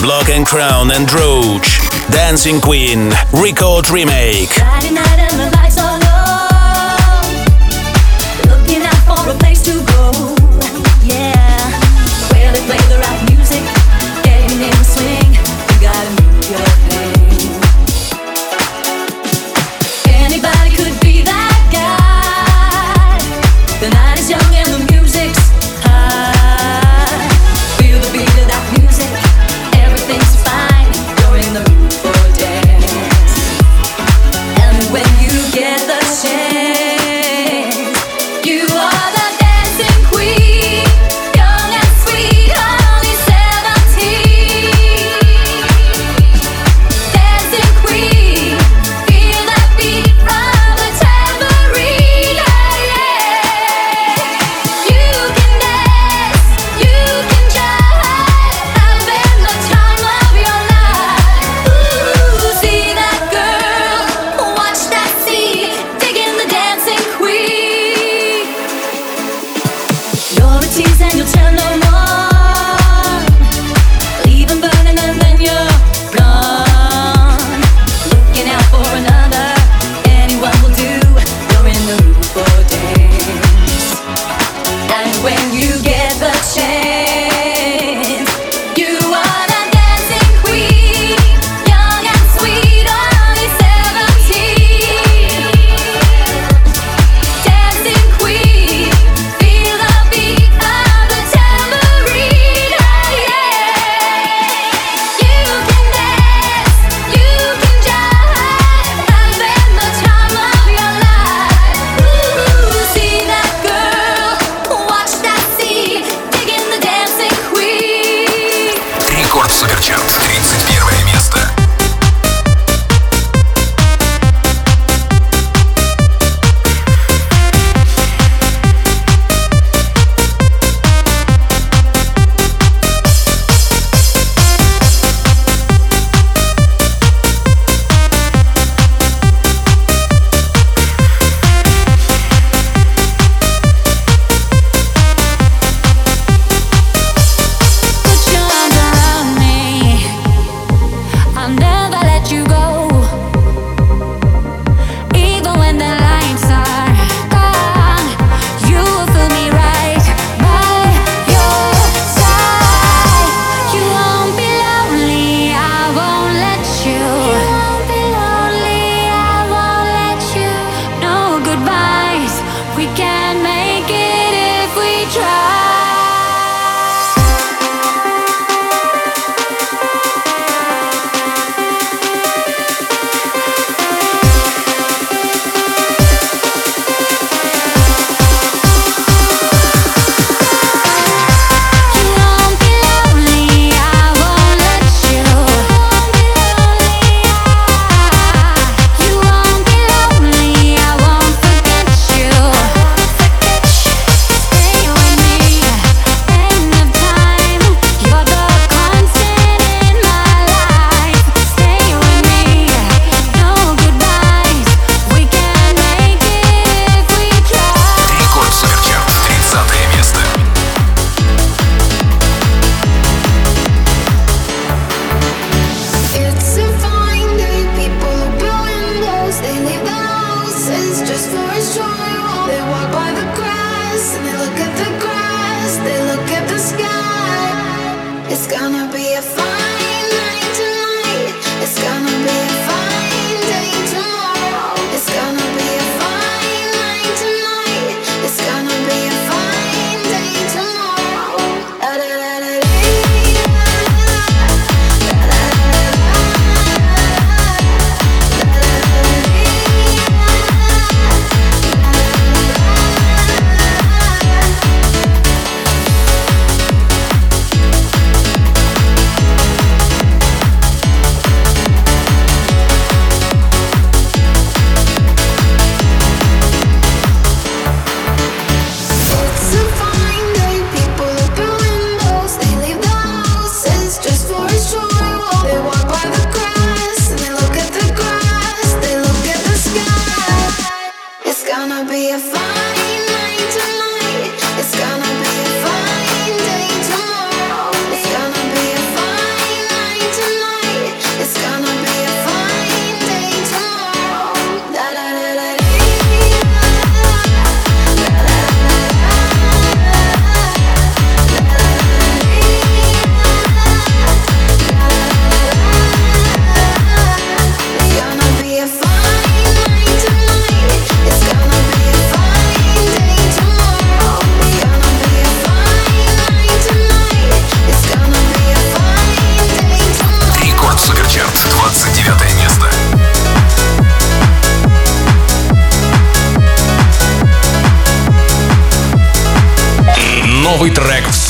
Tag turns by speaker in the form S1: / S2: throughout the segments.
S1: Block and Crown and Rouch. Dancing Queen. Record Remake.
S2: Friday night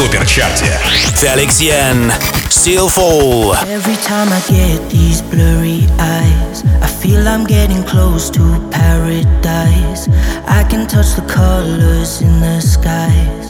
S3: суперчарте.
S1: Felix Fall.
S4: Every time I get these blurry eyes, I feel I'm getting close to paradise. I can touch the colors in the skies.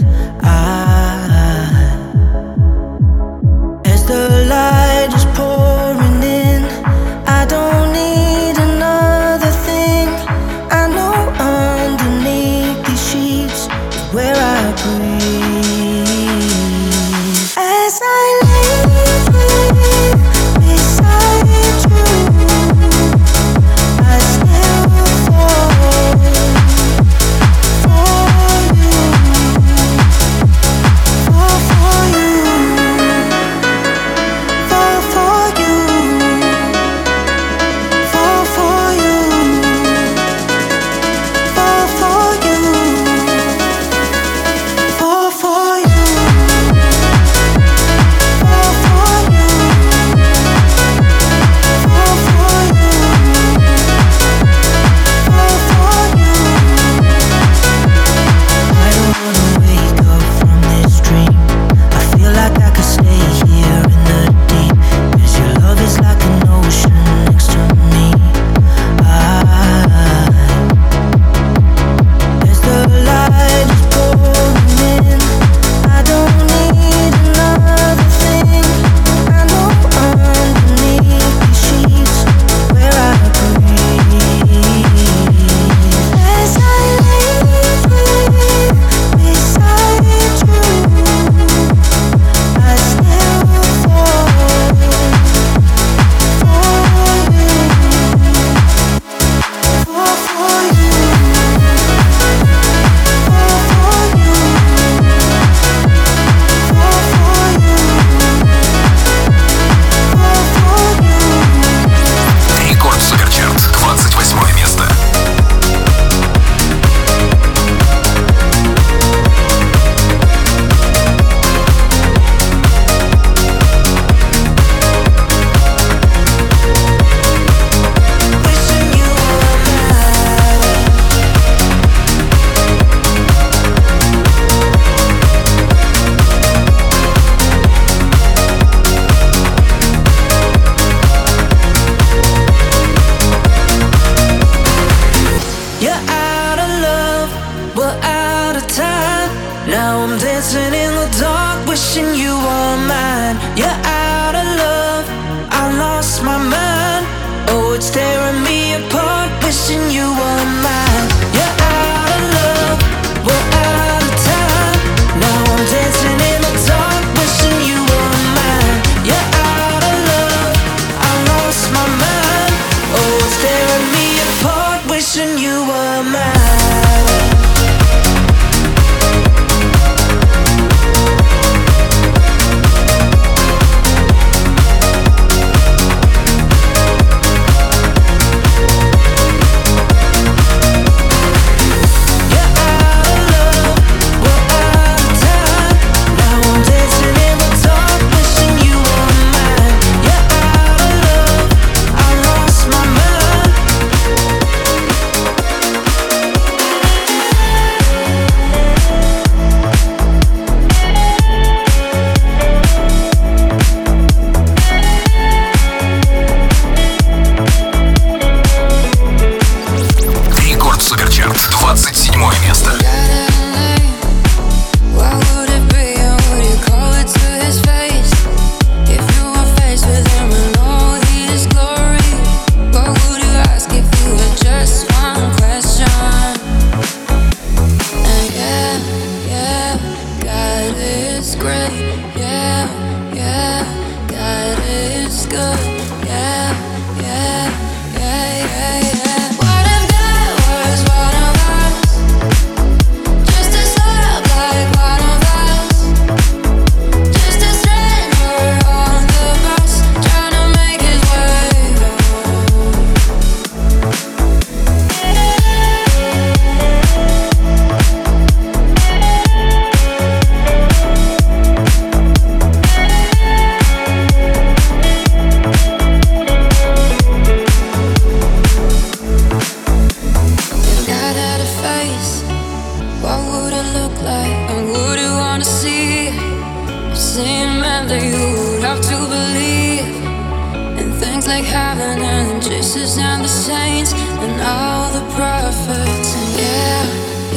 S5: and Jesus and the saints and all the prophets. And yeah,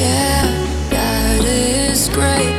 S5: yeah, God is great.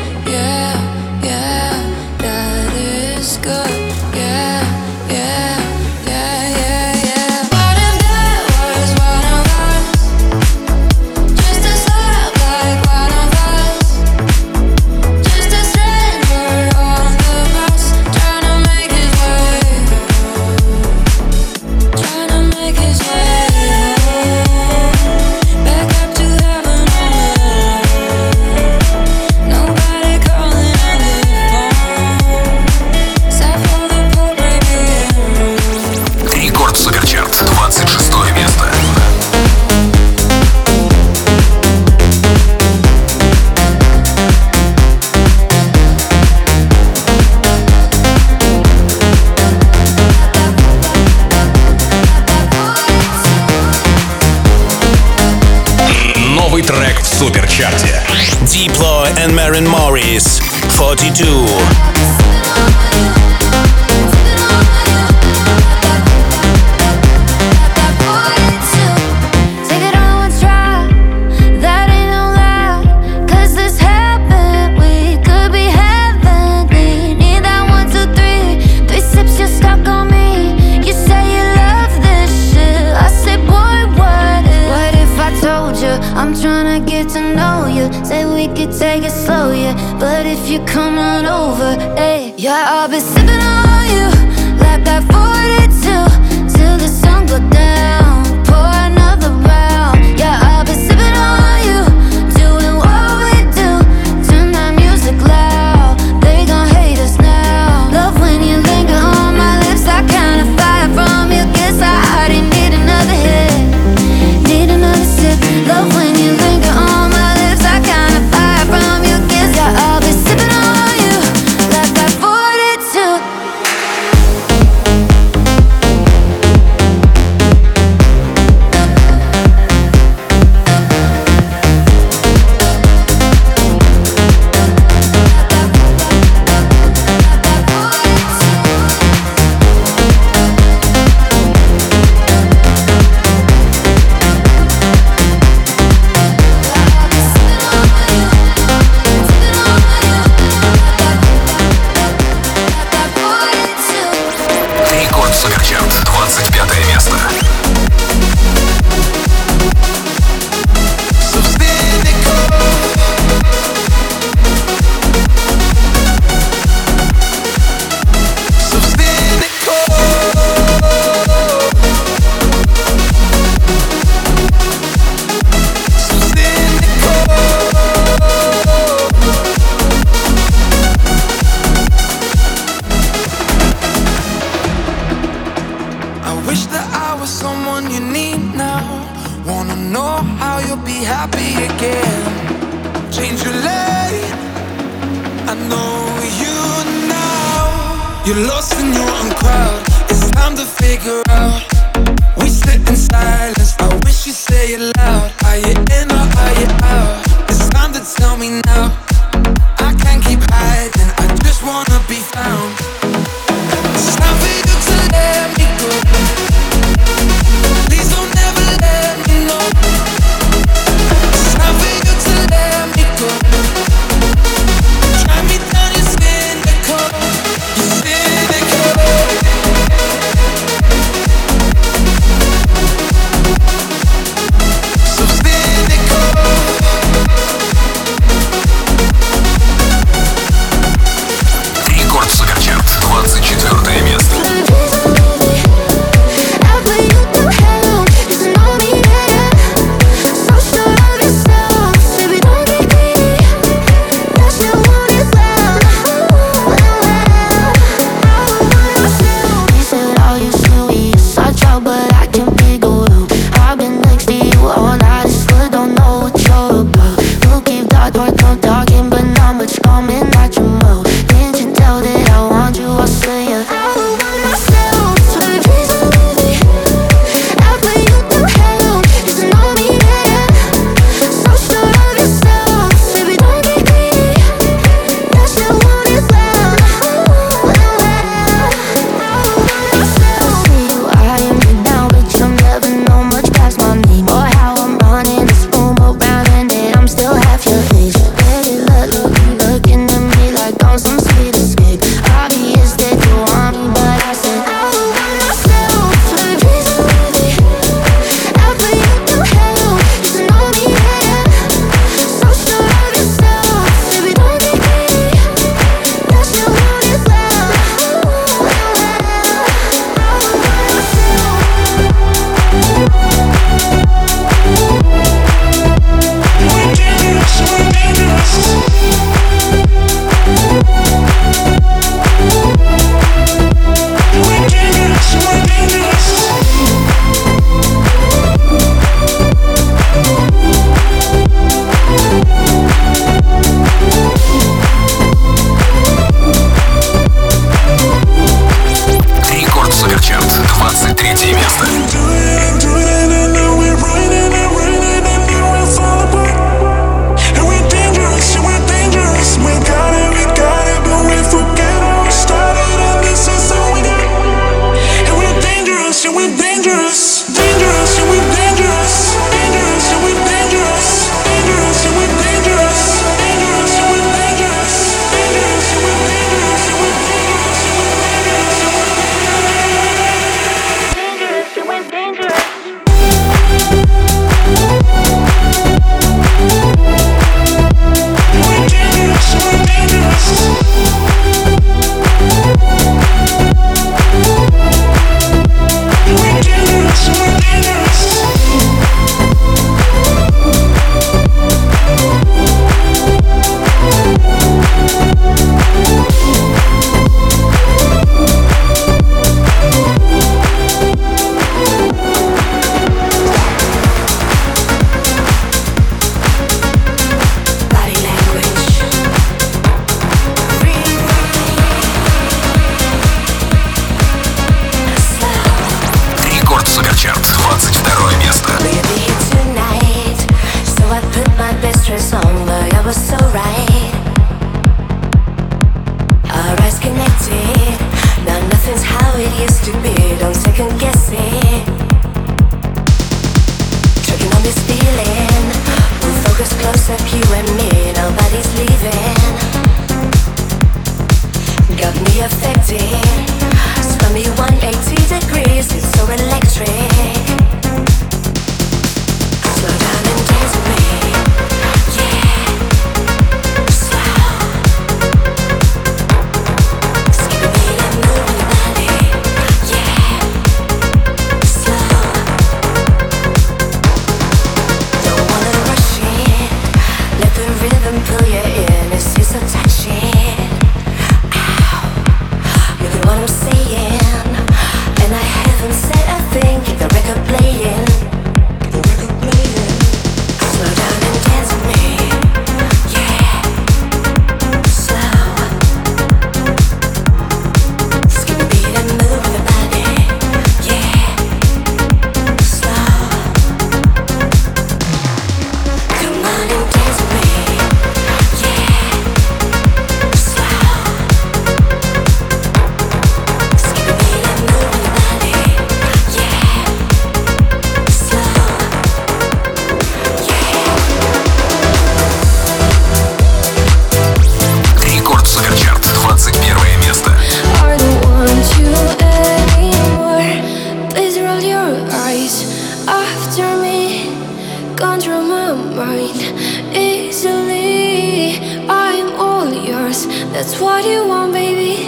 S5: That's what you want, baby.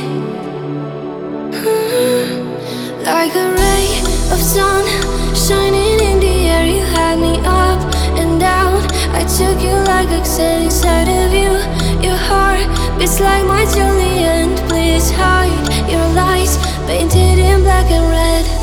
S5: Mm-hmm. Like a ray of sun shining in the air, you had me up
S1: and
S6: down. I took you like oxygen inside of you. Your heart beats like
S4: mine till the end. Please hide your lies painted in
S7: black and red.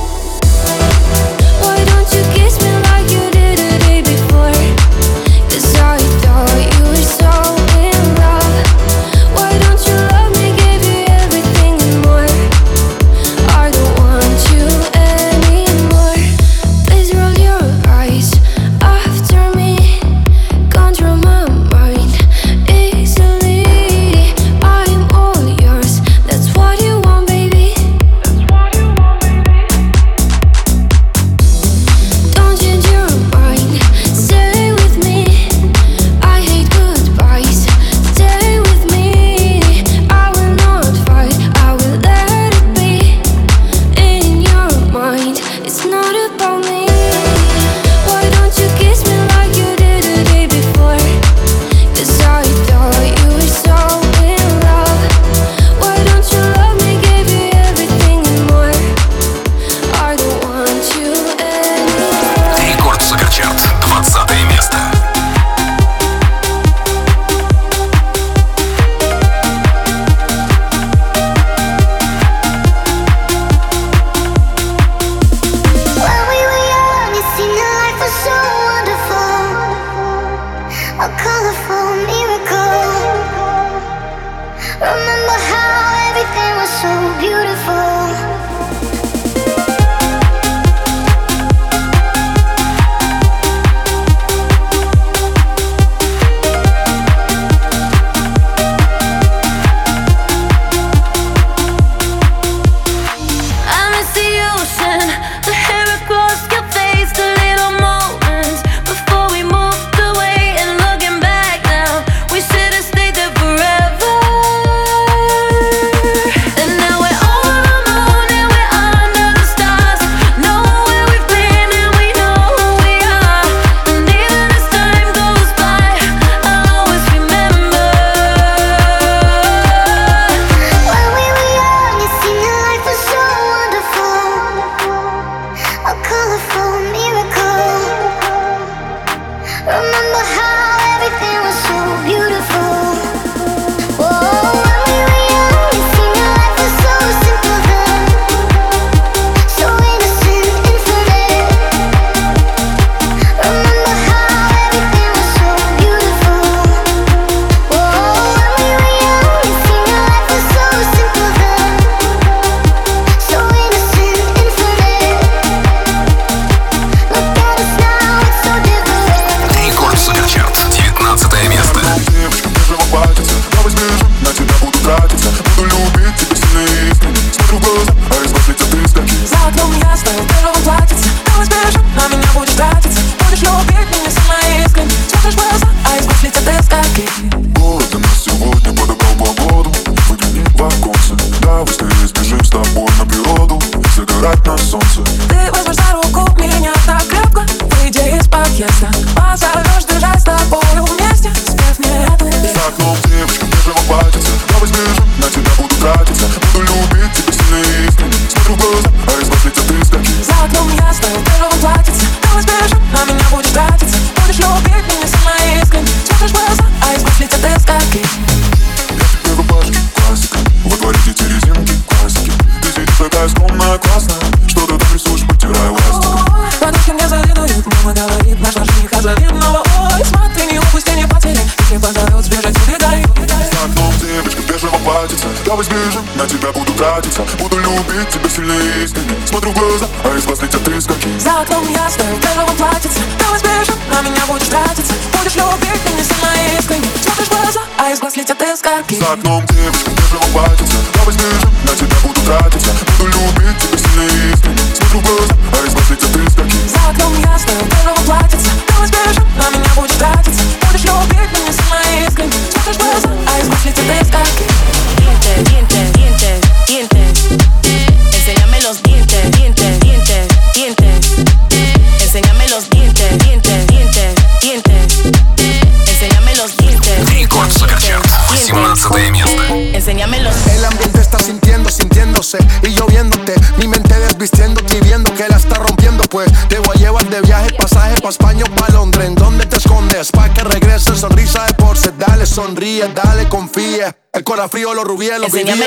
S7: dale, confíes. El corazón frío, los rubíes, los
S8: Enséñame.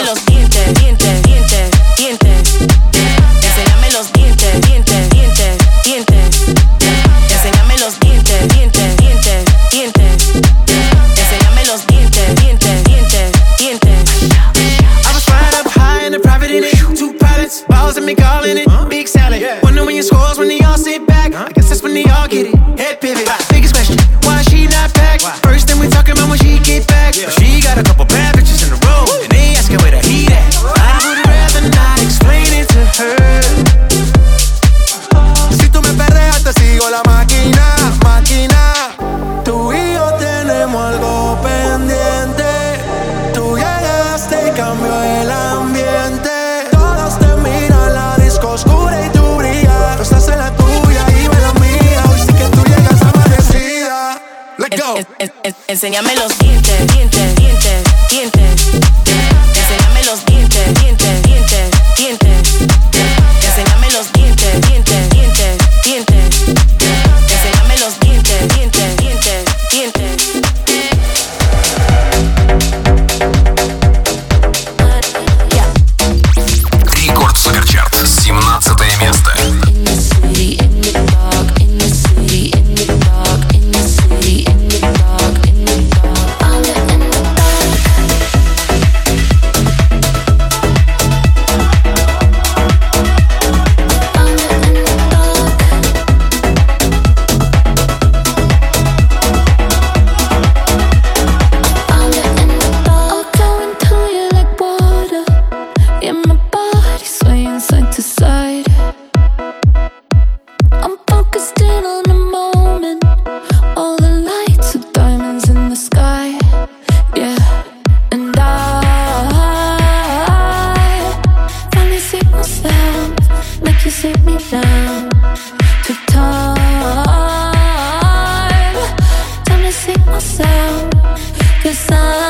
S8: enséñame los
S9: 있어